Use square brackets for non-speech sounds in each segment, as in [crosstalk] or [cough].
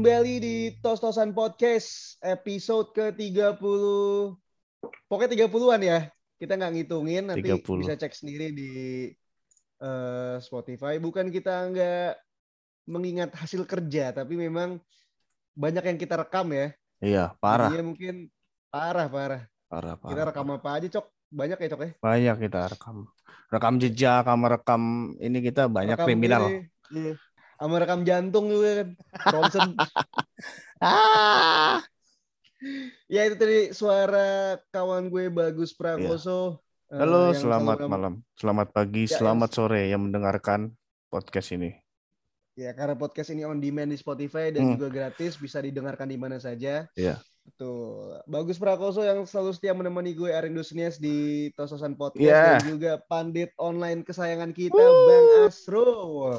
kembali di Tos-Tosan Podcast episode ke-30. Pokoknya 30-an ya. Kita nggak ngitungin, nanti 30. bisa cek sendiri di eh, Spotify. Bukan kita nggak mengingat hasil kerja, tapi memang banyak yang kita rekam ya. Iya, parah, Jadinya mungkin parah, parah. parah, parah. Kita rekam apa aja, Cok? Banyak ya, Cok ya? Banyak kita rekam. Rekam jejak sama rekam ini kita banyak Rekam kriminal. ini, Iya. Sama rekam jantung juga kan. Ronsen. Ah. ya itu tadi suara kawan gue Bagus Prakoso. Eh, Halo, yang selamat selalu- malam, selamat pagi, Ya, selamat sore yang mendengarkan podcast ini. Ya, karena podcast ini on demand di Spotify dan Hmm. juga gratis, bisa didengarkan di mana saja. Iya. Betul. Bagus Prakoso yang selalu setia menemani gue Arindo Sunias di Tososan Podcast Iya. dan juga pandit online kesayangan kita Bang Asro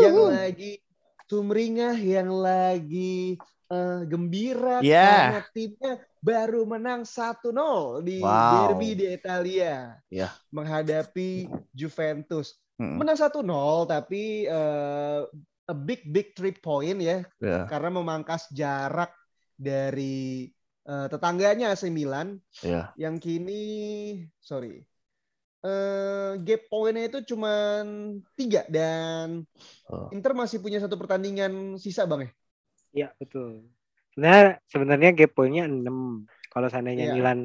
yang lagi sumringah, yang lagi eh, gembira Iya. karena timnya baru menang 1-0 di Wow. derby di Italia. Iya. Menghadapi Juventus. Mm-mm. Menang 1-0 tapi eh, a big big three point ya Ya, karena memangkas jarak dari eh, tetangganya AC Milan ya. yang kini sorry eh gap poinnya itu cuma tiga dan Oh. Inter masih punya satu pertandingan sisa bang ya Iya betul. Sebenarnya sebenarnya gap poinnya 6. Kalau seandainya Iya. Milan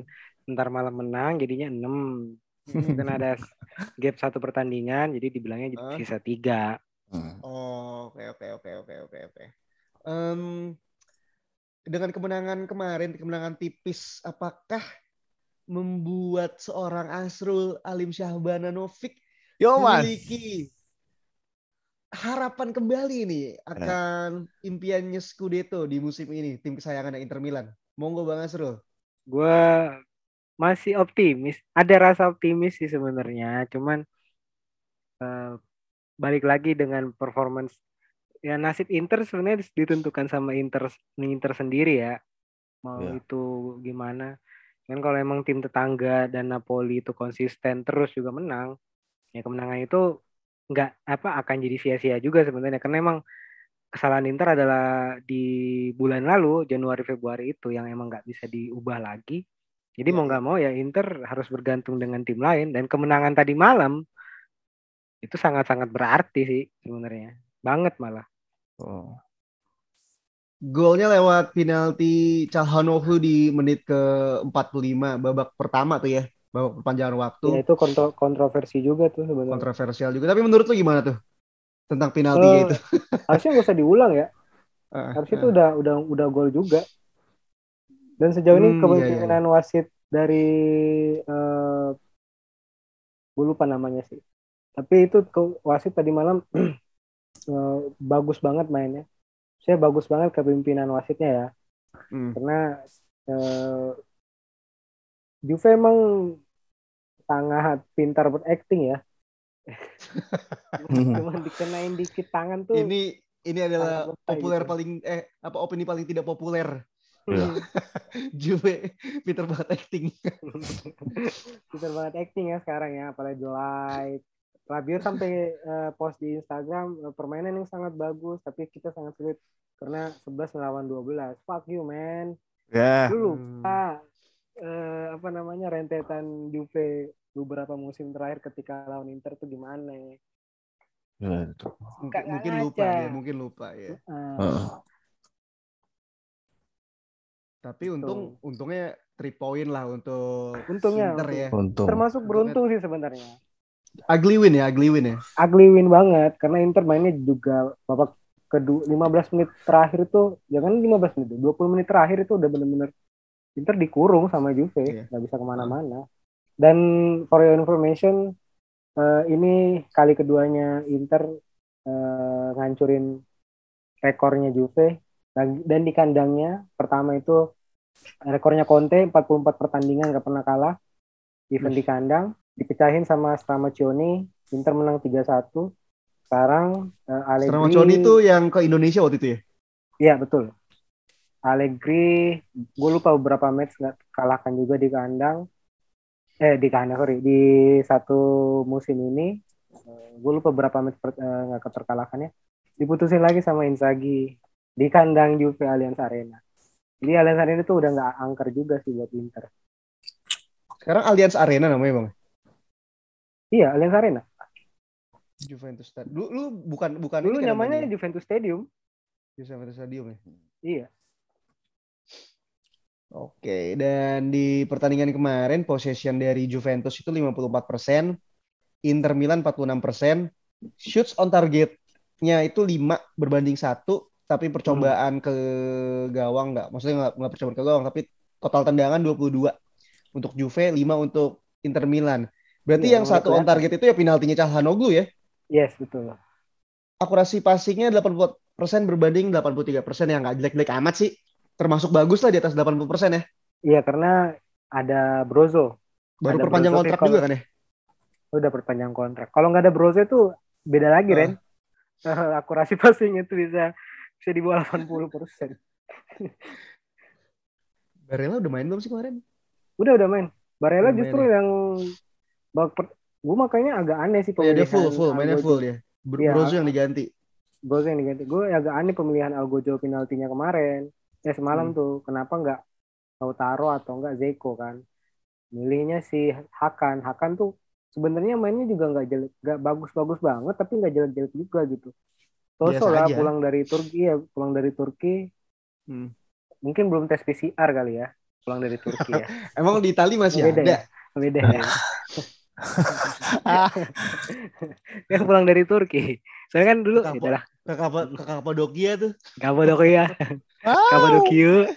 ntar malam menang jadinya 6. Kan ada gap satu pertandingan jadi dibilangnya sisa 3. Hmm. Oh, oke oke oke oke oke oke. Dengan kemenangan kemarin, kemenangan tipis, apakah membuat seorang Asrul Alim Syahbananovic Yo mas, memiliki harapan kembali nih akan impiannya Scudetto di musim ini, tim kesayangan Inter Milan. Monggo Bang Asrul. Gua masih optimis. Ada rasa optimis sih sebenarnya, cuman eh, balik lagi dengan performance ya nasib Inter sebenarnya ditentukan sama Inter Inter sendiri ya. Mau Iya. itu gimana. Kan kalau emang tim tetangga dan Napoli itu konsisten terus juga menang, ya kemenangan itu nggak apa akan jadi sia-sia juga sebenarnya karena emang kesalahan Inter adalah di bulan lalu Januari Februari itu yang emang nggak bisa diubah lagi. Jadi Iya, mau nggak mau ya Inter harus bergantung dengan tim lain dan kemenangan tadi malam itu sangat-sangat berarti sih sebenarnya. Banget malah. Oh. Golnya lewat penalti Calhanoglu di menit ke-45 babak pertama tuh ya. Babak perpanjangan waktu. Ya itu kontro- kontroversi juga tuh sebenarnya. Kontroversial juga. Tapi menurut lu gimana tuh? Tentang penaltinya Eh, itu. [laughs] Harusnya nggak usah diulang ya. Ah, Harusnya ah. itu udah udah udah gol juga. Dan sejauh ini Hmm, iya, kepemimpinan wasit dari eh gue lupa namanya sih. Tapi itu ke- wasit tadi malam [clears throat] eh, bagus banget mainnya. Saya bagus banget kepemimpinan wasitnya ya. Hmm. Karena eh, Juve emang sangat pintar beracting ya. [laughs] Cuma dikenain dikit tangan tuh. Ini ini adalah populer gitu. paling eh apa opini paling tidak populer. Iya. [laughs] Juve Peter banget acting. [laughs] Pintar banget acting ya sekarang ya, apalagi The Rabiot sampai eh, post di Instagram eh, permainan yang sangat bagus, tapi kita sangat sulit karena 11 melawan 12. Fuck you man. Ya, Dulu Hmm. Pak eh, apa namanya rentetan Juve beberapa musim terakhir ketika lawan Inter tuh gimana? Ya, itu. Mungkin, mungkin ngaca. lupa ya, mungkin lupa ya. Heeh. Tapi untung untungnya 3 point lah untuk Untungnya, Inter ya. untung. termasuk beruntung sih sebenarnya. Ugly win ya, ugly win ya. ugly win banget karena Inter mainnya juga babak kedua 15 menit terakhir itu jangan 15 menit 20 menit terakhir itu udah bener-bener Inter dikurung sama Juve Iya. nggak bisa ke mana-mana dan for your information eh, ini kali keduanya Inter eh, ngancurin rekornya Juve dan, dan di kandangnya pertama itu rekornya Conte 44 pertandingan nggak pernah kalah even di kandang dipecahin sama Stramaccioni Inter menang 3-1 sekarang eh, Allegri Stramaccioni itu yang ke Indonesia waktu itu ya. Iya betul. Allegri, gue lupa beberapa match nggak kalahkan juga di kandang. Eh di kandang sorry di satu musim ini. gue lupa berapa match eh, nggak terkalahkannya. Diputusin lagi sama Inzaghi. di kandang Juve Allianz Arena. Jadi Allianz Arena itu udah nggak angker juga sih buat Inter. Sekarang Allianz Arena namanya bang. Iya, Allianz Arena. Juventus Stadium. Lu, lu bukan bukan Dulu kan namanya namanya? Juventus Stadium. Juventus Stadium ya. Iya. Oke, dan di pertandingan kemarin possession dari Juventus itu 54%, Inter Milan 46%, shoots on targetnya itu 5 berbanding 1, tapi percobaan ke gawang nggak, maksudnya nggak, nggak percobaan ke gawang, tapi total tendangan 22 untuk Juve, 5 untuk Inter Milan. Berarti Iya, yang emang satu on target itu ya penaltinya Calhanoglu ya. Yes, betul. Akurasi passingnya 80% berbanding 83% yang nggak jelek-jelek amat sih. Termasuk bagus lah di atas 80% ya. Iya, karena ada Brozo. Baru Ada perpanjang Brozovic kontrak juga kan ya. Udah perpanjang kontrak. Kalau nggak ada Brozo itu beda lagi, Ah. Ren. [laughs] Akurasi passing itu bisa bisa di bawah 80%. Barella udah main belum sih kemarin? Udah udah main. Barella Udah main justru yang bak gue makanya agak aneh sih Oh ya dia full pemilihan full, mainnya full dia. Bro- Iya. Brozo yang diganti. Brozo yang diganti. Gue agak aneh pemilihan Algojo penaltinya kemarin. Ya semalam Hmm. tuh. Kenapa nggak Lautaro atau nggak Zeko kan? Milihnya si Hakan. Hakan tuh sebenarnya mainnya juga nggak jelek, nggak bagus-bagus banget, tapi nggak jelek-jelek juga gitu. Toso lah aja. pulang dari Turki ya, pulang dari Turki. Hmm. Mungkin belum tes PCR kali ya, pulang dari Turki ya. [laughs] Emang di Itali masih Beda ada. ya? Beda ya. [laughs] [laughs] Kan pulang dari Turki. Saya kan dulu Kapo- itulah Ke, Kapa, ke Kapadokia tuh. Kapadokia, [laughs] Kapadokia. [laughs]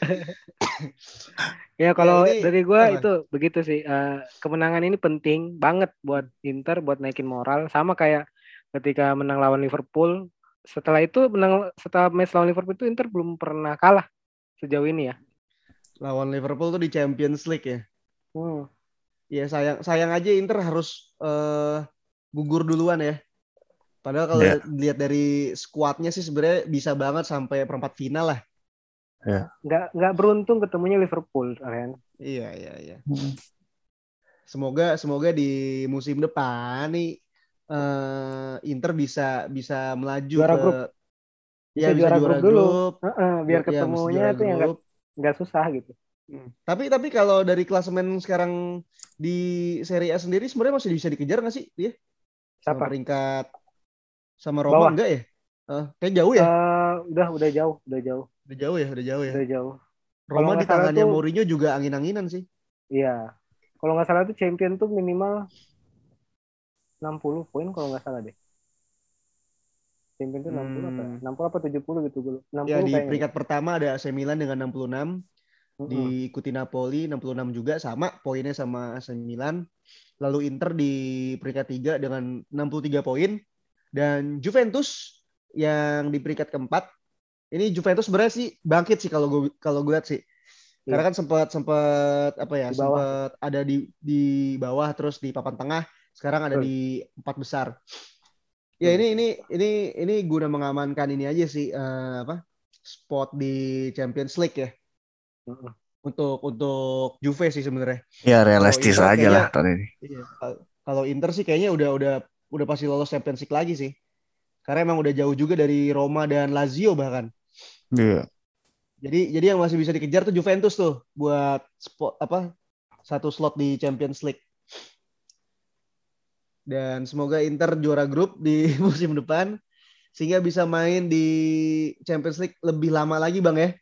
ya kalau ini dari gua apa? itu begitu sih. Eh, kemenangan ini penting banget buat Inter buat naikin moral. Sama kayak ketika menang lawan Liverpool. Setelah itu menang setelah match lawan Liverpool itu Inter belum pernah kalah sejauh ini ya. Lawan Liverpool tuh di Champions League ya. Hmm. Ya sayang sayang aja Inter harus eh, gugur duluan ya. Padahal kalau Iya. dilihat dari skuadnya sih sebenarnya bisa banget sampai perempat final lah. Nggak nggak beruntung ketemunya Liverpool, Ren. Iya iya iya. Semoga semoga di musim depan nih eh, Inter bisa bisa melaju Juara ke grup. Ya, Bisa juara grup dulu. Heeh, biar Ya, bisa ketemunya juara tuh yang nggak grup. nggak susah gitu. Hmm. Tapi tapi kalau dari klasemen sekarang di Serie A sendiri sebenarnya masih bisa dikejar nggak sih dia? Sama Siapa? peringkat sama Roma Bawah. enggak ya? Eh, kayak jauh ya? Eh, udah udah jauh, udah jauh, Udah jauh ya, udah jauh ya. udah jauh. Roma di tangannya tuh- Mourinho juga angin-anginan sih. Iya. Kalau nggak salah tuh champion tuh minimal 60 poin kalau nggak salah deh. Champion tuh 60 apa? ya? Hmm. 60 apa 70 gitu gue. 60 Ya di peringkat pertama ada AC Milan dengan 66, Diikuti Napoli 66 juga sama poinnya sama AC Milan. Lalu Inter di peringkat 3 dengan 63 poin dan Juventus yang di peringkat keempat. Ini Juventus sebenarnya sih bangkit sih kalau gue kalau gue lihat sih. Karena kan sempat sempat apa ya, sempat ada di di bawah terus di papan tengah, sekarang ada di empat besar. Ya ini ini ini ini guna mengamankan ini aja sih eh, apa? spot di Champions League ya. Untuk untuk Juve sih sebenarnya. Ya realistis Inter aja lah tahun ini. Iya. Kal- Kalau Inter sih kayaknya udah udah udah pasti lolos Champions League lagi sih. Karena emang udah jauh juga dari Roma dan Lazio bahkan. Iya. Jadi jadi yang masih bisa dikejar tuh Juventus tuh buat spot apa satu slot di Champions League. Dan semoga Inter juara grup di [laughs] musim depan sehingga bisa main di Champions League lebih lama lagi Bang ya.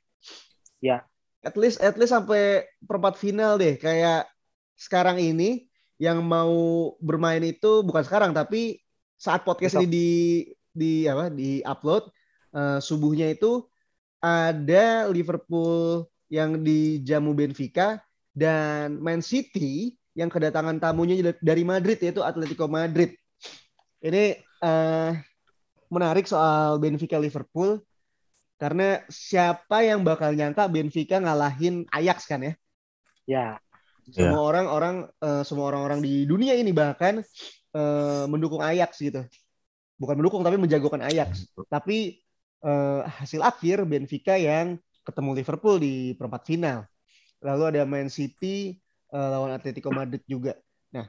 Ya. At least at least sampai perempat final deh kayak sekarang ini yang mau bermain itu bukan sekarang tapi saat podcast Besok. ini di di apa di upload eh, subuhnya itu ada Liverpool yang dijamu Benfica dan Man City yang kedatangan tamunya dari Madrid yaitu Atletico Madrid. Ini eh, menarik soal Benfica Liverpool karena siapa yang bakal nyangka Benfica ngalahin Ajax kan ya? Ya, Semua orang-orang eh, semua orang-orang di dunia ini bahkan eh, mendukung Ajax gitu. Bukan mendukung tapi menjagokan Ajax. Tapi eh, hasil akhir Benfica yang ketemu Liverpool di perempat final. Lalu ada Man City eh, lawan Atletico Madrid juga. Nah,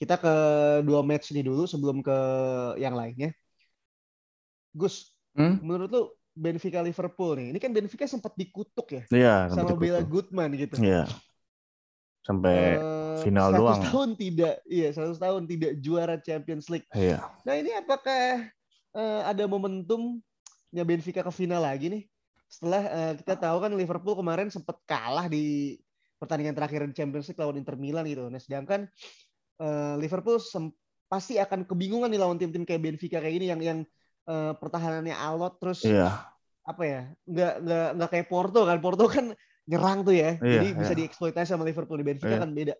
kita ke dua match ini dulu sebelum ke yang lainnya. Gus, Hmm? menurut lu Benfica Liverpool nih. Ini kan Benfica sempat dikutuk ya Iya, sama sampai Bella dikutuk. Goodman gitu. Iya. Sampai Eh, final 100 doang. tahun tidak, iya 100 tahun tidak juara Champions League. iya. Nah ini apakah eh, ada momentumnya Benfica ke final lagi nih? Setelah eh, kita tahu kan Liverpool kemarin sempat kalah di pertandingan terakhir di Champions League lawan Inter Milan gitu. Nah sedangkan eh, Liverpool pasti akan kebingungan nih lawan tim-tim kayak Benfica kayak gini yang yang eh, pertahanannya alot terus Iya. apa ya nggak nggak nggak kayak Porto kan Porto kan nyerang tuh ya Iya, jadi bisa iya. dieksploitasi sama Liverpool di Benfica Iya. kan beda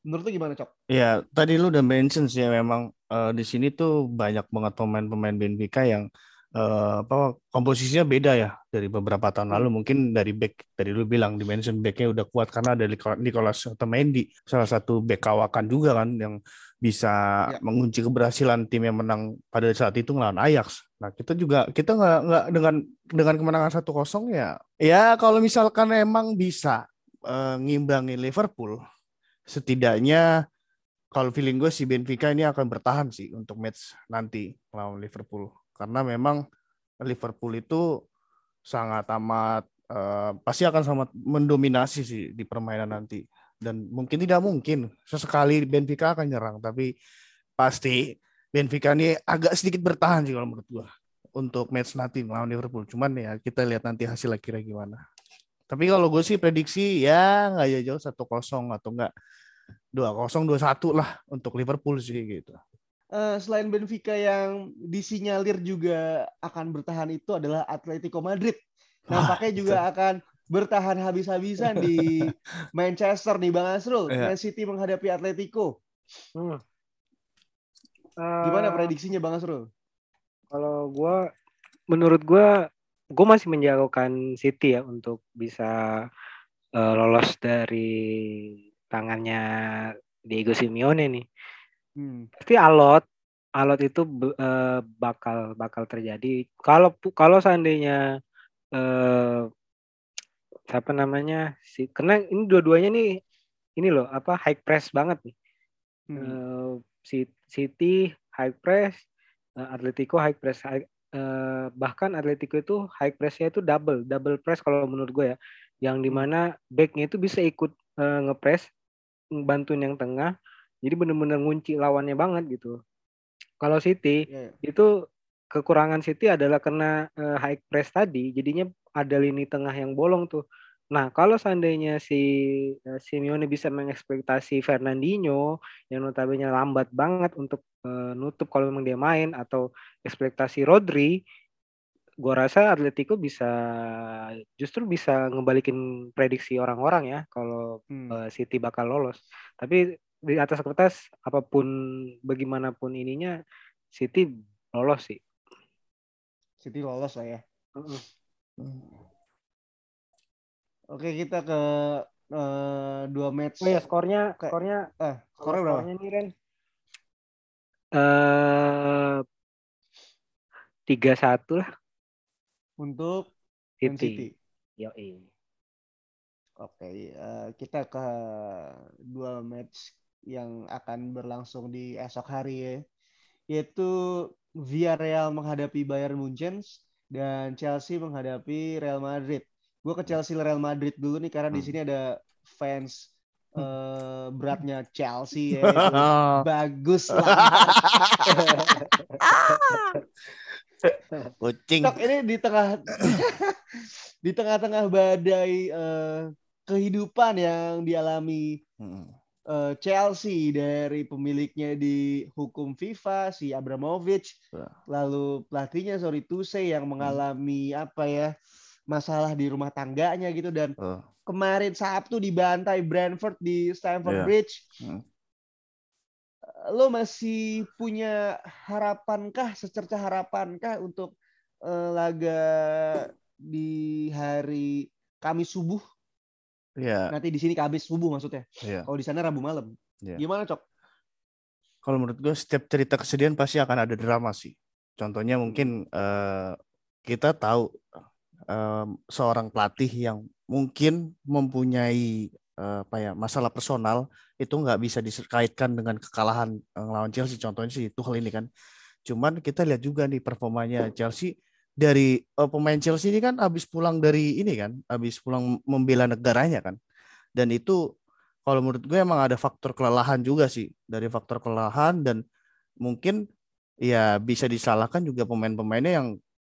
menurut lu gimana cok? Iya, tadi lu udah mention sih ya memang eh, di sini tuh banyak banget pemain-pemain Benfica yang eh, apa komposisinya beda ya dari beberapa tahun lalu. Mungkin dari back tadi lu bilang di mention backnya udah kuat karena ada Nico- Nicolas Otamendi, salah satu back kawakan juga kan yang bisa Ya. mengunci keberhasilan tim yang menang pada saat itu ngelawan Ajax. Nah kita juga kita nggak nggak dengan dengan kemenangan 1-0 ya. Ya kalau misalkan emang bisa eh, ngimbangi Liverpool, setidaknya kalau feeling gue si Benfica ini akan bertahan sih untuk match nanti lawan Liverpool karena memang Liverpool itu sangat amat eh, pasti akan sangat mendominasi sih di permainan nanti. Dan mungkin tidak mungkin sesekali Benfica akan nyerang tapi pasti Benfica ini agak sedikit bertahan sih kalau menurut gue untuk match nanti lawan Liverpool. Cuman ya kita lihat nanti hasilnya kira gimana. Tapi kalau gue sih prediksi ya nggak jauh satu kosong atau enggak dua kosong dua satu lah untuk Liverpool sih gitu. Eh, selain Benfica yang disinyalir juga akan bertahan itu adalah Atletico Madrid Wah, nampaknya juga akan bertahan habis-habisan di [laughs] Manchester nih Bang Asrul Iya. Man City menghadapi Atletico Hmm. gimana Eh, prediksinya Bang Asrul? Kalau gua, menurut gua, gua masih menjagokan City ya untuk bisa eh, lolos dari tangannya Diego Simeone nih. Hmm. Pasti alot, alot itu eh, bakal bakal terjadi. Kalau kalau seandainya eh, siapa namanya si, karena ini dua-duanya nih, ini loh apa high press banget nih. Hmm. Eh, Si- City high press, eh, Atletico high press, high- eh, bahkan Atletico itu high pressnya itu double, double press kalau menurut gue ya, yang di mana backnya itu bisa ikut eh, ngepress, bantuin yang tengah, jadi bener-bener ngunci lawannya banget gitu. Kalau City Iya, iya. itu kekurangan City adalah karena eh, high press tadi, jadinya ada lini tengah yang bolong tuh. Nah, kalau seandainya si eh, Simeone bisa mengekspektasi Fernandinho yang notabene lambat banget untuk eh, nutup kalau memang dia main atau ekspektasi Rodri, gua rasa Atletico bisa justru bisa ngebalikin prediksi orang-orang ya kalau Hmm. eh, City bakal lolos. Tapi di atas kertas apa pun bagaimanapun ininya City lolos sih. City lolos lah ya. Heeh. Oke kita ke eh, dua match. Oh ya skornya Kayak- skornya Ah, skornya berapa? skornya nih Ren. Eh tiga satu lah Untuk City. City. Yoi. Oke, eh, kita ke dua match yang akan berlangsung di esok hari ya, yaitu Villarreal menghadapi Bayern Munchen dan Chelsea menghadapi Real Madrid. Gue ke Chelsea Real Madrid dulu nih karena di Hmm. sini ada fans eh, beratnya Chelsea ya, [laughs] bagus lah. [laughs] Kucing. Tok, ini di tengah di tengah-tengah badai eh, kehidupan yang dialami Mm. Eh, Chelsea dari pemiliknya dihukum FIFA si Abramovich, Ya. lalu pelatihnya sorry to say yang mengalami apa ya masalah di rumah tangganya gitu dan Oh. kemarin Sabtu dibantai Brentford di Stamford Iya. Bridge. Hmm. Lo masih punya harapankah, secerca harapankah untuk eh, laga di hari Kamis subuh? Ya, Nanti di sini Kamis subuh maksudnya. ya. Kalau di sana Rabu malam. Iya. Gimana, Cok? Kalau menurut gue setiap cerita kesedihan pasti akan ada drama sih. Contohnya mungkin eh, kita tahu eh, seorang pelatih yang mungkin mempunyai eh, apa ya masalah personal itu nggak bisa dikaitkan dengan kekalahan eh, lawan Chelsea. Contohnya sih itu hal ini kan. Cuman kita lihat juga nih performanya Chelsea dari uh, pemain Chelsea ini kan habis pulang dari ini kan, habis pulang membela negaranya kan. Dan itu kalau menurut gue emang ada faktor kelelahan juga sih, dari faktor kelelahan dan mungkin ya bisa disalahkan juga pemain-pemainnya yang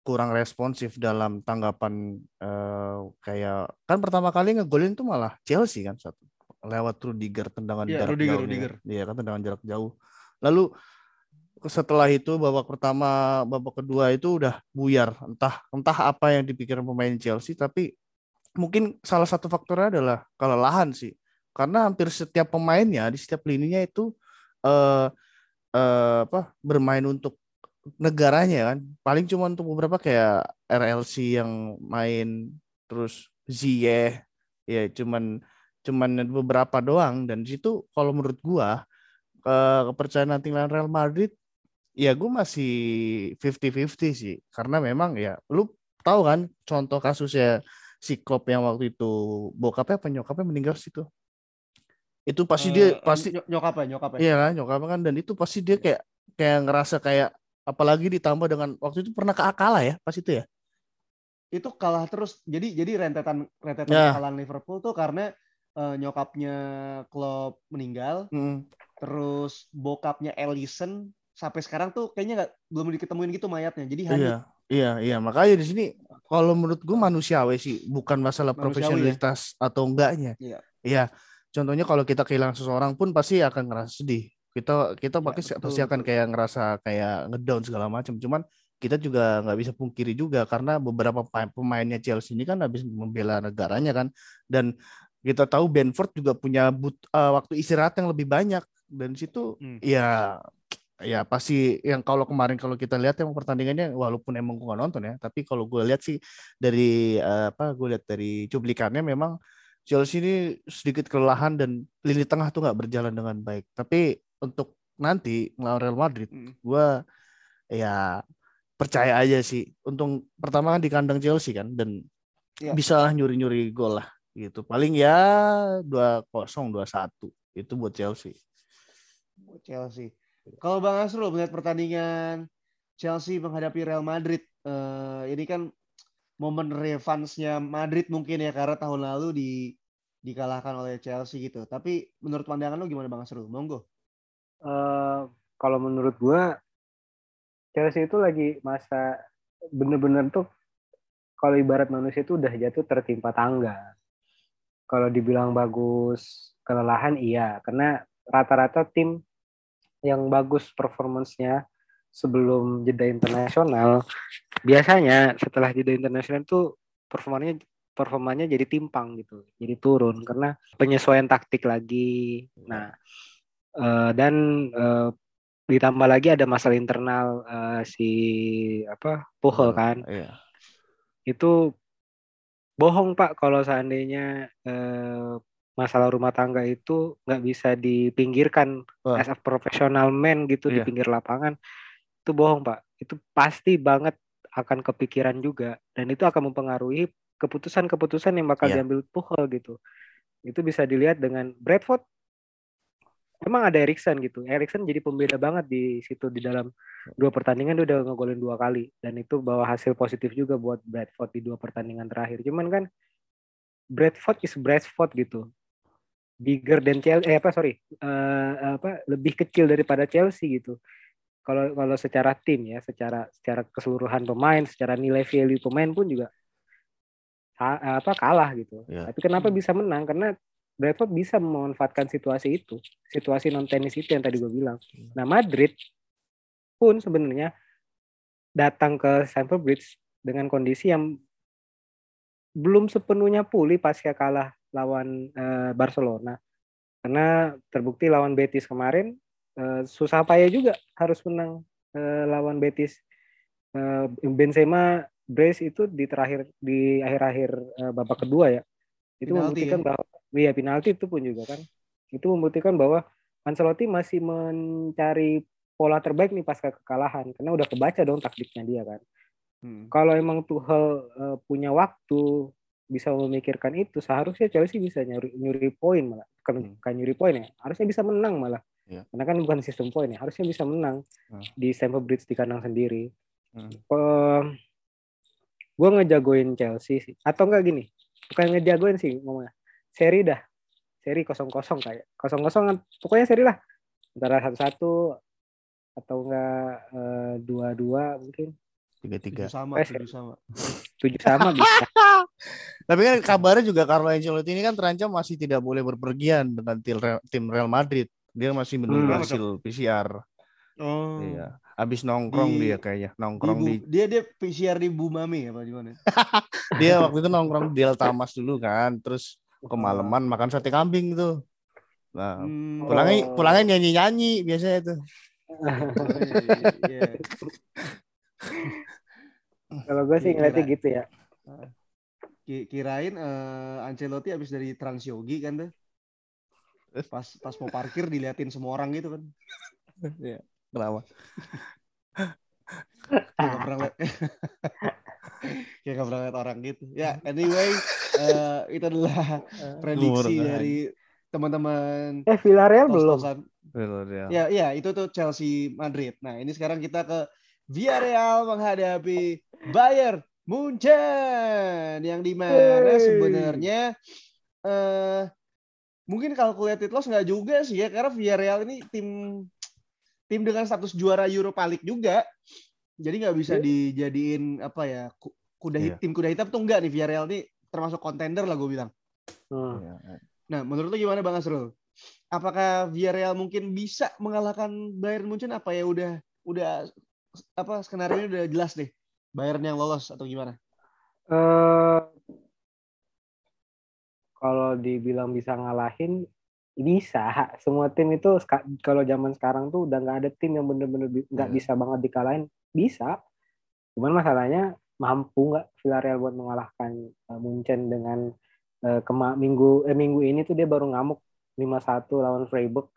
kurang responsif dalam tanggapan uh, kayak kan pertama kali ngegolin tuh malah Chelsea kan satu lewat Rudiger tendangan yeah, jarak Rudiger, jauh Rudiger. Iya kan tendangan jarak jauh lalu setelah itu babak pertama babak kedua itu udah buyar. Entah entah apa yang dipikirkan pemain Chelsea tapi mungkin salah satu faktornya adalah kelelahan sih. Karena hampir setiap pemainnya di setiap lininya itu uh, uh, apa bermain untuk negaranya kan. Paling cuma untuk beberapa kayak RLC yang main terus Ziyeh ya cuman cuman beberapa doang. Dan situ kalau menurut gua kepercayaan nanti Real Madrid ya gua masih 50-50 sih. Karena memang ya lu tahu kan contoh kasusnya si Klopp yang waktu itu bokapnya apa nyokapnya meninggal situ. Itu pasti uh, dia pasti nyokapnya nyokapnya. Iya kan nyokapnya kan. Dan itu pasti dia kayak kayak ngerasa kayak apalagi ditambah dengan waktu itu pernah kalah ya pas itu ya? Itu kalah terus. Jadi jadi rentetan rentetan ya. kekalahan Liverpool tuh karena uh, nyokapnya Klopp meninggal. Hmm. terus bokapnya Ellison sampai sekarang tuh kayaknya nggak belum diketemuin gitu mayatnya. Jadi hanya iya iya iya. Makanya di sini kalau menurut gue manusiawi sih bukan masalah manusiawi, profesionalitas ya? atau enggaknya. Iya. Iya. Contohnya kalau kita kehilangan seseorang pun pasti akan ngerasa sedih. Kita kita ya, pasti pasti akan kayak ngerasa kayak ngedown segala macam. Cuman kita juga nggak bisa pungkiri juga karena beberapa pemainnya Chelsea ini kan habis membela negaranya kan. Dan kita tahu Benford juga punya but, uh, waktu istirahat yang lebih banyak. Dan situ hmm. ya ya pasti yang kalau kemarin kalau kita lihat yang pertandingannya walaupun emang gue gak nonton ya tapi kalau gue lihat sih dari uh, apa gue lihat dari cuplikannya memang Chelsea ini sedikit kelelahan dan lini tengah tuh nggak berjalan dengan baik tapi untuk nanti melawan Real Madrid, hmm. gue ya percaya aja sih. Untung pertama kan di kandang Chelsea kan dan ya. bisa lah nyuri-nyuri gol lah gitu. Paling ya dua kosong dua satu itu buat Chelsea. Buat Chelsea. Kalau Bang Asrul melihat pertandingan Chelsea menghadapi Real Madrid, uh, ini kan momen revansnya Madrid mungkin ya karena tahun lalu di dikalahkan oleh Chelsea gitu. Tapi menurut pandangan lu gimana Bang Asrul? Monggo. Uh, kalau menurut gua Chelsea itu lagi masa bener-bener tuh kalau ibarat manusia itu udah jatuh tertimpa tangga. Kalau dibilang bagus kelelahan iya, karena rata-rata tim yang bagus performancenya sebelum jeda internasional biasanya setelah jeda internasional itu performanya performanya jadi timpang gitu, jadi turun karena penyesuaian taktik lagi. Nah, uh, dan uh, ditambah lagi ada masalah internal uh, si apa Puhel kan iya. itu bohong pak kalau seandainya uh, masalah rumah tangga itu nggak bisa dipinggirkan Wah. as a professional man gitu iya. di pinggir lapangan itu bohong pak itu pasti banget akan kepikiran juga dan itu akan mempengaruhi keputusan-keputusan yang bakal iya. diambil Tuchel gitu itu bisa dilihat dengan Bradford emang ada Erikson gitu. Erikson jadi pembeda banget di situ di dalam dua pertandingan dia udah ngegolin dua kali dan itu bawa hasil positif juga buat Bradford di dua pertandingan terakhir. Cuman kan Bradford is Bradford gitu. Bigger than Chelsea eh apa sorry uh, apa lebih kecil daripada Chelsea gitu. Kalau kalau secara tim ya, secara secara keseluruhan pemain, secara nilai value pemain pun juga apa kalah gitu. Yeah. Tapi kenapa bisa menang? Karena Brentford bisa memanfaatkan situasi itu, situasi non tenis itu yang tadi gue bilang. Nah Madrid pun sebenarnya datang ke Stamford Bridge dengan kondisi yang belum sepenuhnya pulih pasca kalah lawan uh, Barcelona. Karena terbukti lawan Betis kemarin uh, susah payah juga harus menang uh, lawan Betis. Uh, Benzema brace itu di terakhir di akhir-akhir uh, babak kedua ya. Itu Penalti, membuktikan ya? bahwa Iya penalti itu pun juga kan. Itu membuktikan bahwa Ancelotti masih mencari pola terbaik nih pasca kekalahan karena udah kebaca dong taktiknya dia kan. Hmm. Kalau emang Tuchel uh, punya waktu bisa memikirkan itu seharusnya Chelsea bisa nyuri nyuri poin malah bukan hmm. nyuri poin ya harusnya bisa menang malah yeah. karena kan bukan sistem poin ya harusnya bisa menang hmm. di Stamford Bridge di kandang sendiri hmm. uh, gue ngejagoin Chelsea sih. Atau enggak gini, bukan ngejagoin sih ngomongnya. Seri dah. Seri kosong-kosong kayak. Kosong-kosong pokoknya seri lah. Antara satu-satu atau enggak eh, dua-dua mungkin. Tiga-tiga. Tujuh sama, Pes, tujuh sama. Tujuh sama bisa. Tapi kan kabarnya juga Carlo Ancelotti ini kan terancam masih tidak boleh berpergian dengan tim Real- tim Real Madrid. Dia masih menunggu Hmm. hasil PCR. Oh. Iya. Abis nongkrong Di- dia kayaknya. Di Nongkrong Bu- di, dia dia PCR di Bumami apa gimana? [laughs] dia waktu itu nongkrong di Delta Mas dulu kan. Terus kemalaman makan sate kambing tuh. Nah, Hmm. pulangnya Oh. pulangnya nyanyi-nyanyi biasanya tuh. Iya. [laughs] Kalau gue sih ngeliatnya gitu ya. Ki- Kirain eh, Ancelotti habis dari Transyogi kan tuh. Pas pas mau parkir diliatin semua orang gitu kan. Iya. Kenapa? [laughs] Kayak pernah liat. [laughs] Kayak pernah liat orang gitu. Ya, anyway, eh, itu adalah prediksi dari teman-teman Eh Villarreal belum. Villarreal. Ya, ya, itu tuh Chelsea Madrid. Nah, ini sekarang kita ke Villarreal menghadapi Bayern Munchen yang di mana Hey. sebenarnya eh mungkin calculated loss nggak juga sih ya karena Villarreal ini tim tim dengan status juara Europa League juga. Jadi nggak bisa Iya. dijadiin apa ya ku- kuda hit- Iya. tim kuda hitam tuh enggak nih Villarreal ini termasuk kontender lah gue bilang. Hmm. Iya. Nah, menurut lu gimana Bang Asrul? Apakah Villarreal mungkin bisa mengalahkan Bayern Munchen apa ya udah udah apa skenario ini udah jelas deh. Bayern yang lolos atau gimana? eh kalau dibilang bisa ngalahin bisa. Semua tim itu kalau zaman sekarang tuh udah nggak ada tim yang bener-bener nggak Iya. bisa banget dikalahin. Bisa. Cuman masalahnya mampu nggak Villarreal buat mengalahkan eh, Munchen dengan eh, kema minggu eh, minggu ini tuh dia baru ngamuk 5-1 lawan Freiburg.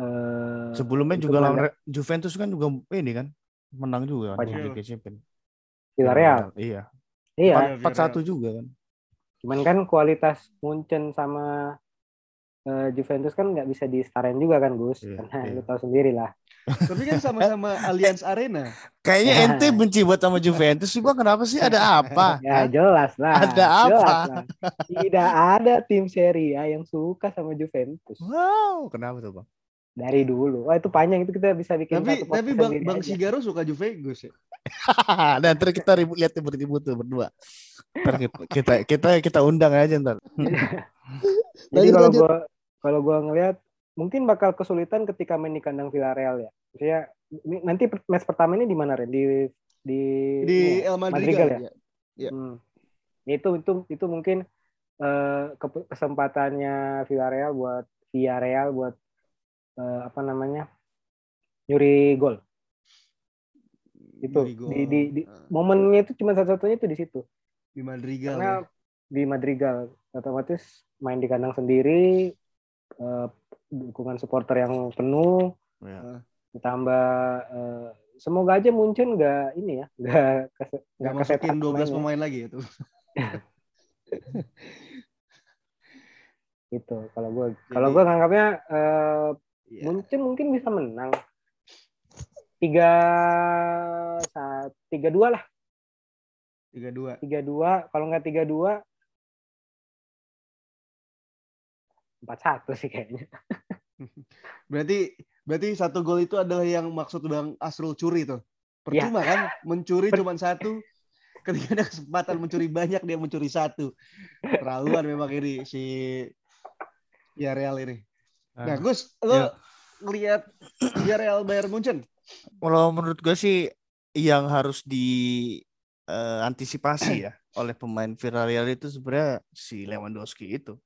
Eh, Sebelumnya juga lawan Juventus kan juga ini kan menang juga kan di Liga Champions. Villarreal Iya. iya Villarreal. Empat satu juga kan. Cuman kan kualitas Munchen sama eh, Juventus kan nggak bisa disetarain juga kan Gus. Iya, Karena iya. lu tahu sendiri lah. Tapi kan sama-sama [laughs] Allianz Arena. Kayaknya Ya. ente benci buat sama Juventus sih bang. Kenapa sih? Ada apa? [laughs] Ya jelas lah. Ada apa? jelas lah. Tidak ada tim Serie A yang suka sama Juventus Wow, kenapa tuh bang? Dari dulu. Wah itu panjang itu kita bisa bikin tapi satu tapi Bang Bang aja. Sigaro suka Juventus ya. Dan [laughs] ntar kita ribut lihat ribut tuh berdua. Ntar kita, kita kita kita undang aja ntar. [laughs] Jadi Lanjut, kalau lanjut. gua kalau gua ngelihat mungkin bakal kesulitan ketika main di kandang Villarreal ya. Maksudnya nanti match pertama ini di mana Ren? Di di Di ya? El Madrigal, Madrigal ya? ya. Iya. Hmm. Itu itu itu mungkin eh, ke- kesempatannya Villarreal buat Villarreal buat eh, apa namanya nyuri gol. Itu, di- di- di- Nah, Momennya itu cuma satu-satunya itu di situ. di Madrigal. Karena ya. di Madrigal otomatis main di kandang sendiri, eh, dukungan supporter yang penuh, Ya. ditambah eh, semoga aja Munchen nggak ini ya, nggak Nggak masukin kesetak 12 pemainnya. pemain lagi itu. [laughs] gitu. Kalau gue kalau gue nganggapnya eh, Iya. Munchen mungkin bisa menang tiga tiga dua lah 3-2. tiga dua kalau nggak tiga dua empat satu sih kayaknya [laughs] Berarti berarti satu gol itu adalah yang maksud Bang Asrul curi tuh. Ya. Percuma kan mencuri cuma satu. Ketika ada kesempatan mencuri banyak dia mencuri satu. Terlaluan memang ini si ya Real ini. Nah, Gus, lo Ya. ngelihat ya Real Bayern Munchen. Kalau menurut gue sih yang harus diantisipasi ya [clears throat] oleh pemain Villarreal itu sebenarnya si Lewandowski itu.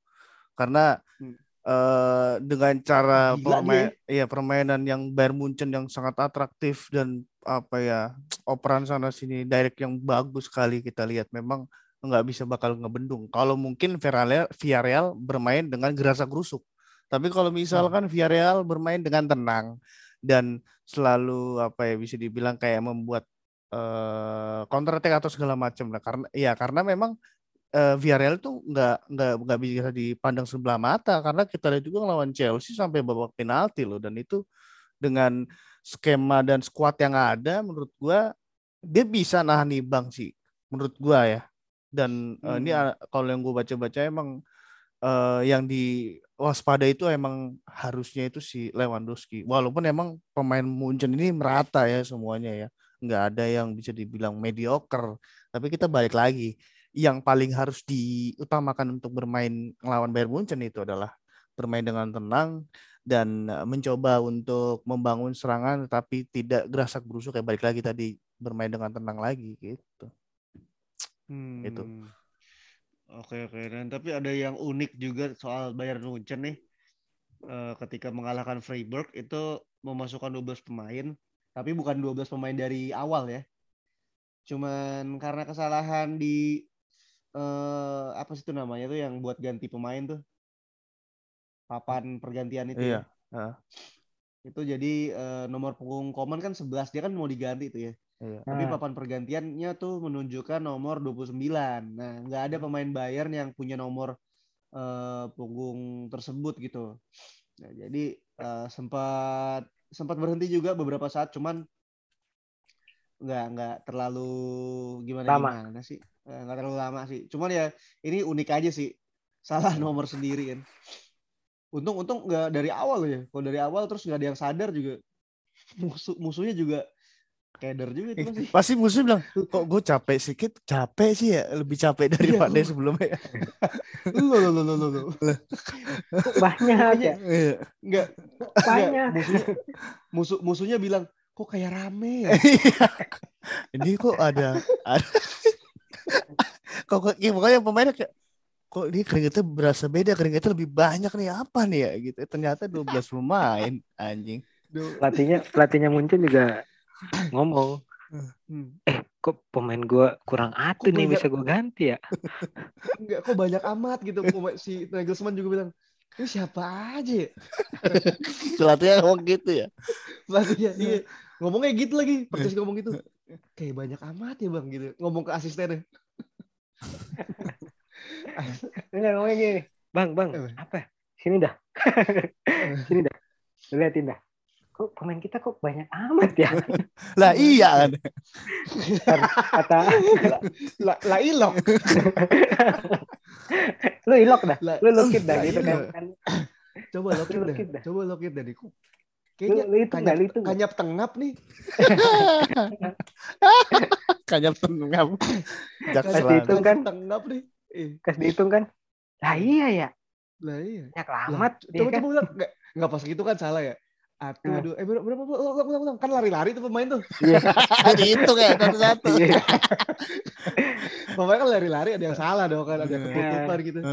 Karena Hmm. eh, dengan cara Gila permain, iya, permainan yang Bayern Munchen yang sangat atraktif dan apa ya operan sana sini direct yang bagus sekali kita lihat memang nggak bisa bakal ngebendung. Kalau mungkin Villarreal, Villarreal bermain dengan gerasa gerusuk. Tapi kalau misalkan Villarreal bermain dengan tenang dan selalu apa ya bisa dibilang kayak membuat eh counter attack atau segala macam lah. Karena ya karena memang eh, Villarreal tuh nggak nggak nggak bisa dipandang sebelah mata. Karena kita lihat juga lawan Chelsea sampai babak penalti loh. Dan itu dengan skema dan skuad yang ada menurut gua dia bisa nahan imbang sih. Menurut gua ya. Dan eh, ini Hmm. a- kalau yang gua baca-baca emang eh, yang di waspada itu emang harusnya itu si Lewandowski. Walaupun emang pemain Munchen ini merata ya semuanya ya. Nggak ada yang bisa dibilang mediocre. Tapi kita balik lagi. Yang paling harus diutamakan untuk bermain melawan Bayern Munchen itu adalah bermain dengan tenang dan eh, mencoba untuk membangun serangan tapi tidak gerasak berusuk kayak balik lagi tadi bermain dengan tenang lagi gitu. Hmm. Itu. Oke oke dan tapi ada yang unik juga soal Bayern Munchen nih. Eh, ketika mengalahkan Freiburg itu memasukkan 12 pemain, tapi bukan 12 pemain dari awal ya. Cuman karena kesalahan di eh apa sih itu namanya tuh yang buat ganti pemain tuh. Papan pergantian itu Iya. ya. Ah. Itu jadi eh, nomor punggung Koman kan 11, dia kan mau diganti tuh ya. Iya. Tapi Nah. papan pergantiannya tuh menunjukkan nomor 29. Nah, nggak ada pemain Bayern yang punya nomor eh, punggung tersebut gitu. Nah, jadi eh, sempat sempat berhenti juga beberapa saat, cuman nggak nggak terlalu gimana Lama. gimana sih. Eh, nggak terlalu lama sih. Cuman ya ini unik aja sih. Salah nomor sendiri kan. Untung untung nggak dari awal ya. Kalau dari awal terus nggak ada yang sadar juga. Musuh musuhnya juga keder juga itu pasti. Pasti musuh bilang, kok gue capek sedikit, capek sih ya, lebih capek daripada gua- sebelumnya. Loh, loh, loh, loh. Kok banyak ya Iya. Enggak, enggak. banyak Musuhnya, musuh, musuhnya bilang, kok kayak rame ya? [laughs] Iya. Ini kok ada, ada. [laughs] kok kok- ya, pokoknya pemainnya kayak kok ini keringetnya berasa beda, keringetnya lebih banyak nih apa nih ya gitu. Ternyata 12 pemain anjing. Pelatihnya pelatihnya muncul juga ngomong hmm. kok pemain gua kurang atuh nih banyak- bisa gua ganti ya [laughs] Enggak, kok banyak amat gitu. Pemain- Si Nagelsmann juga bilang, ini siapa aja ya? [laughs] Pelatihnya ngomong gitu ya. [laughs] Pelatihnya, iya. Ngomongnya gitu lagi, persis ngomong gitu. Kayak banyak amat ya bang, gitu. Ngomong ke asistennya. enggak ngomongnya gini bang bang Apa? apa sini dah sini dah liatin dah kok pemain kita kok banyak amat ya [laughs] Lah iya kan. kata Lah, ilok. [laughs] lu ilok dah lu lukit dah gitu kan, kan Coba lokit dah. lokit dah. Coba lokit dah. Kok lu, Kayaknya lu dah kanyap, kanyap tengap nih. [laughs] Kanyap. Jaksel. Kasih hitung kan? Tengap nih. Eh, kas dihitung kan lah iya ya lah iya. banyak amat c- ya coba kan? coba ulang nggak nggak pas gitu kan salah ya satu Nah. dua eh berapa berapa ulang ulang ulang, ulang kan lari-lari tuh pemain tuh. Iya. [laughs] Dihitung ya satu-satu. Iya. pemain kan lari-lari ada yang salah dong kan ada yang Iya. ketutupan gitu. [clears throat]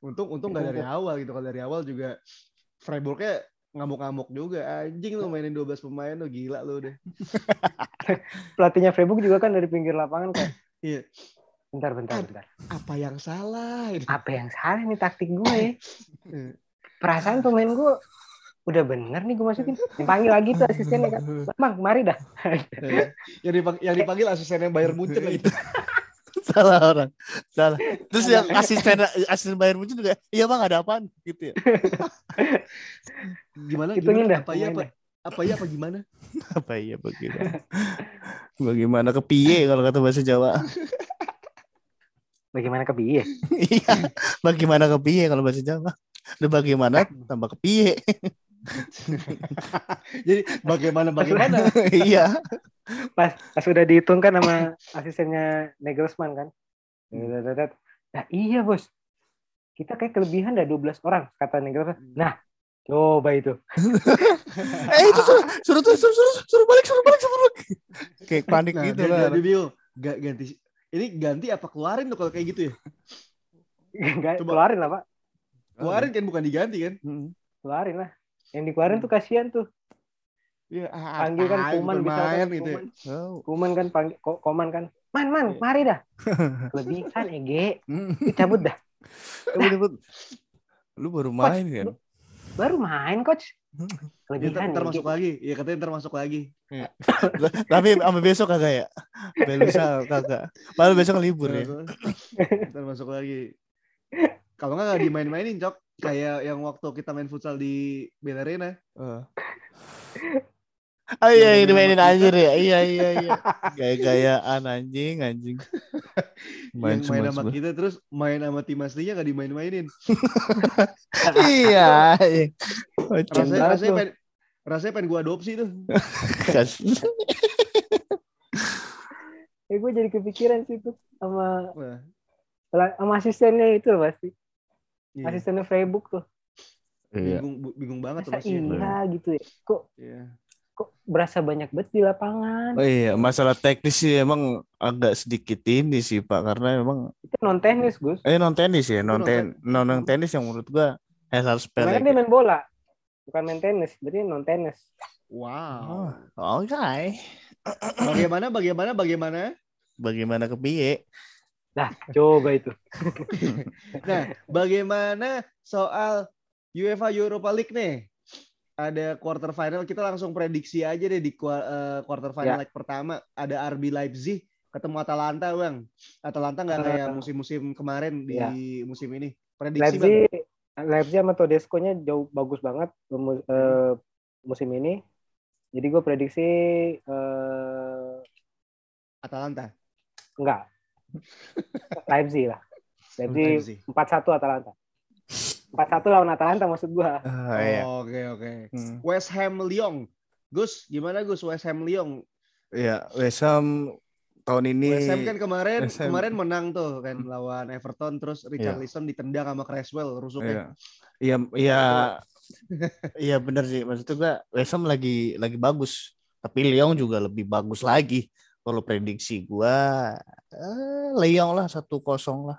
Untung untung nggak dari awal gitu. Kalau dari awal juga Freiburgnya ngamuk-ngamuk juga. Anjing lu mainin 12 pemain lu gila lu deh. [laughs] Pelatihnya Freiburg juga kan dari pinggir lapangan kayak [clears throat] Iya. bentar bentar bentar. apa yang salah? Ini apa yang salah nih taktik gue? [clears throat] Ya Eh, perasaan pemain gue udah bener nih gue masukin [laughs] dipanggil lagi tuh asistennya kan bang mari dah eh, yang dipanggil, yang dipanggil asistennya Bayern Munchen lagi [laughs] salah orang. Salah. Terus yang asisten asisten Bayern Munchen juga, iya bang ada apaan gitu ya. gimana gimana dah apa ya apa apa ya apa gimana [laughs] Apa iya bagaimana? Bagaimana ke piye kalau kata bahasa Jawa? bagaimana ke piye Iya. Bagaimana ke piye kalau bahasa Jawa? Udah bagaimana tambah ke piye. [laughs] jadi bagaimana bagaimana [laughs] Iya. pas pas udah dihitung kan sama asistennya Nagelsmann kan nah iya bos kita kayak kelebihan dah 12 orang kata Nagelsmann nah coba itu [laughs] Eh itu suruh suruh suruh suruh, suruh, suruh balik suruh balik suruh balik. Kayak panik nah, gitu lah. bingung. Ga- ganti ini ganti apa keluarin tuh kalau kayak gitu ya Enggak, Coba. keluarin lah pak keluarin kan bukan diganti kan Mm. keluarin lah yang dikeluarin tuh kasihan tuh Iya, ah, panggil kan kuman bisa kan gitu. ya. kuman, Oh. kuman kan panggil ko- koman kan man man Iya. mari dah [laughs] kelebihan Ege Mm. cabut dah [laughs] coba. Lu baru main kan? baru main coach Ya, kelebihan ntar, ntar masuk lagi. Iya katanya ntar masuk lagi. [laughs] Tapi sampai besok kagak ya? Sampai lusa kagak. Padahal besok libur ya. Ntar masuk- lagi. Kalau nggak dimain-mainin cok. Kayak yang waktu kita main futsal di Bel Arena. Eh. Oh iya, Yang ini mainin sama kita. anjir ya. Iya, iya, iya. Gaya-gayaan anjing, anjing. [laughs] yang main sama kita terus main sama tim aslinya gak dimain-mainin. [laughs] Iya. iya. Rasanya, rasanya, tuh. pengen, rasanya pengen gue adopsi tuh. [laughs] Eh gue jadi kepikiran sih tuh sama sama asistennya itu pasti. Iya. Asistennya Freiburg tuh. Iya. bingung, bingung banget tuh Masa pasti. iya gitu ya. Kok Iya. kok berasa banyak banget di lapangan. Oh iya, masalah teknis sih emang agak sedikit ini sih Pak karena emang Itu non teknis, Gus. eh non tenis ya, non non ten non non tenis yang menurut gua Karena sepele. kan dia main bola. Bukan main tenis, berarti non tenis. Wow. Oh, oke. Bagaimana, bagaimana, bagaimana? Bagaimana kepiye? Nah, coba itu. [laughs] Nah, bagaimana soal UEFA Europa League nih? Ada quarter final, kita langsung prediksi aja deh di eh, quarter final Ya. leg pertama. Ada RB Leipzig ketemu Atalanta, Bang. Atalanta nggak kayak Eh, musim-musim kemarin di ya. musim ini. Prediksi, Bang. Leipzig Leipzig sama Tedesco-nya jauh bagus banget eh, musim ini. Jadi gue prediksi eh, Atalanta. enggak. Leipzig lah. Leipzig. Leipzig 4-1 Atalanta. 4-1 lawan Atalanta maksud gua. Ah, iya. Oke, oke. Hmm. West Ham Lyon. Gus, gimana Gus West Ham Lyon? Iya, West Ham tahun ini West Ham kan kemarin West Ham. kemarin menang tuh kan lawan Everton terus Richarlison ditendang sama Creswell rusuknya. Iya, iya, iya, [laughs] iya bener sih. Maksudnya gua West Ham lagi lagi bagus, tapi Lyon juga lebih bagus lagi. Kalau prediksi gua eh, Lyon lah satu kosong lah.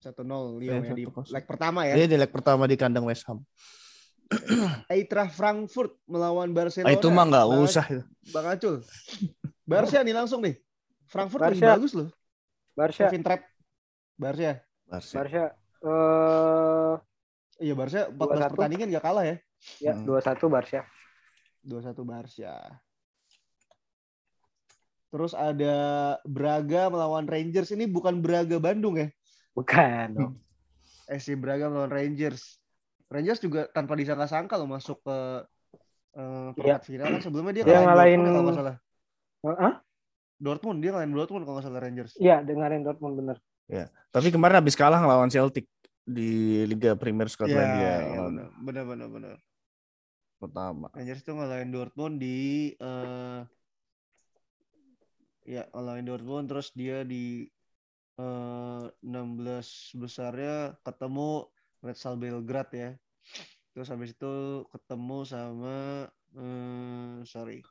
1-0 Lyon Iya, ya di 1-0. leg pertama ya. Dia di leg pertama di kandang West Ham. [clears throat] Eintracht Frankfurt melawan Ah, Barcelona. itu mah nggak usah. Bang Acul. Barca nih langsung nih. Frankfurt lebih Barca. bagus loh. Barca, Kevin Trapp. Barca. Barca. Barca eh Iya Barca 14 2-1. pertandingan gak kalah ya. ya Hmm. 2-1 Barca. 2-1 Barca. Terus ada Braga melawan Rangers. Ini bukan Braga Bandung ya. Bukan dong. [laughs] SC Braga melawan Rangers. Rangers juga tanpa disangka-sangka loh masuk ke eh, perempat final kan sebelumnya dia, Dia ngalahin ngalahin- Dortmund ya kalau nggak salah. Hah? Dortmund dia ngalahin Dortmund kalau nggak salah Rangers. Iya, dengerin Dortmund bener. Tapi kemarin habis kalah ngelawan Celtic di Liga Premier Iya, Skotlandia iya, lawan benar, benar, benar, benar. pertama. Rangers itu ngalahin Dortmund di eh ya ngalahin Dortmund terus dia di eh 16 besarnya ketemu Red Star Belgrade ya. Terus habis itu ketemu sama eh sorry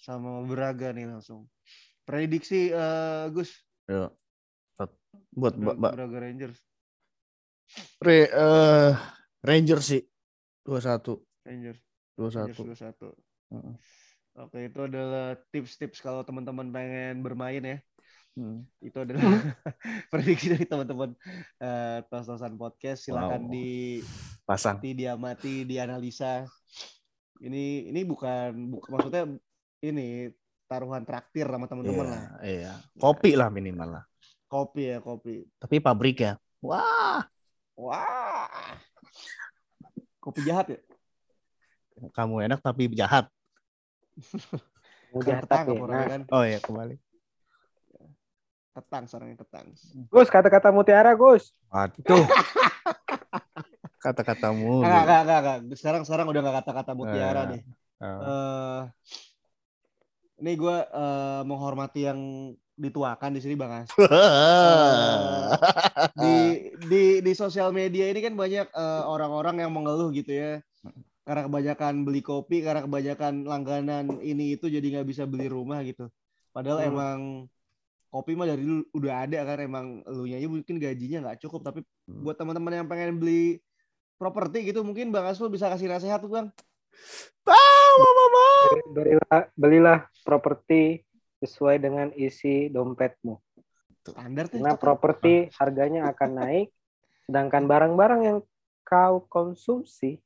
sama Braga nih langsung. Prediksi eh Gus Ya. Buat Bra- Mbak Mbak Braga Rangers. Re, eh, Rangers sih 2-1. Rangers. 2-1. Rangers 2-1. Heeh. Oke, itu adalah tips-tips kalau teman-teman pengen bermain ya. Hmm. Itu adalah [laughs] prediksi dari teman-teman eh tos-tosan podcast. Silakan Wow. diamati, Pasang. diamati, dianalisa. Ini ini bukan, bukan maksudnya ini taruhan traktir sama teman-teman Iya, lah. iya. Kopi lah minimal lah. Kopi ya, kopi. Tapi pabrik ya. Wah, Wah. Kopi jahat ya? kamu enak tapi jahat. Jahat ketang orangnya Nah, kan? Oh ya kembali. Ketang sarangnya ketang. Gus, kata-kata mutiara, Gus. Waduh. [laughs] Kata-katamu. Enggak, enggak, enggak, enggak. Sekarang sekarang udah enggak kata-kata mutiara nih. Oh. eh ini gue eh, menghormati yang dituakan di sini Bang As. [laughs] Di di di sosial media ini kan banyak eh, orang-orang yang mengeluh gitu ya. Karena kebanyakan beli kopi, karena kebanyakan langganan ini itu jadi nggak bisa beli rumah gitu. Padahal Hmm. emang kopi mah dari dulu udah ada kan emang elunya aja mungkin gajinya nggak cukup tapi Hmm. buat teman-teman yang pengen beli properti gitu mungkin Bang Asful bisa kasih nasihat tuh Bang. Ah, mama, mama. Belilah, belilah properti sesuai dengan isi dompetmu. Standar. Karena cocok. properti harganya akan naik, sedangkan barang-barang yang kau konsumsi,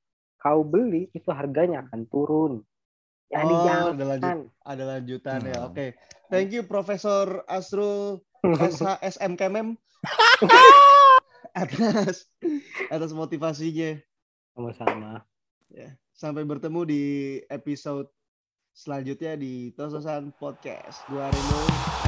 kau beli itu harganya akan turun. Jadi Oh, jangan. ada lanjut, ada lanjutan ya. Hmm. Oke. Thank you Profesor Asrul SH [laughs] SM Kemem [laughs] atas atas motivasinya. Sama-sama. Ya, sampai bertemu di episode selanjutnya di Tososan Podcast. Gua Remo.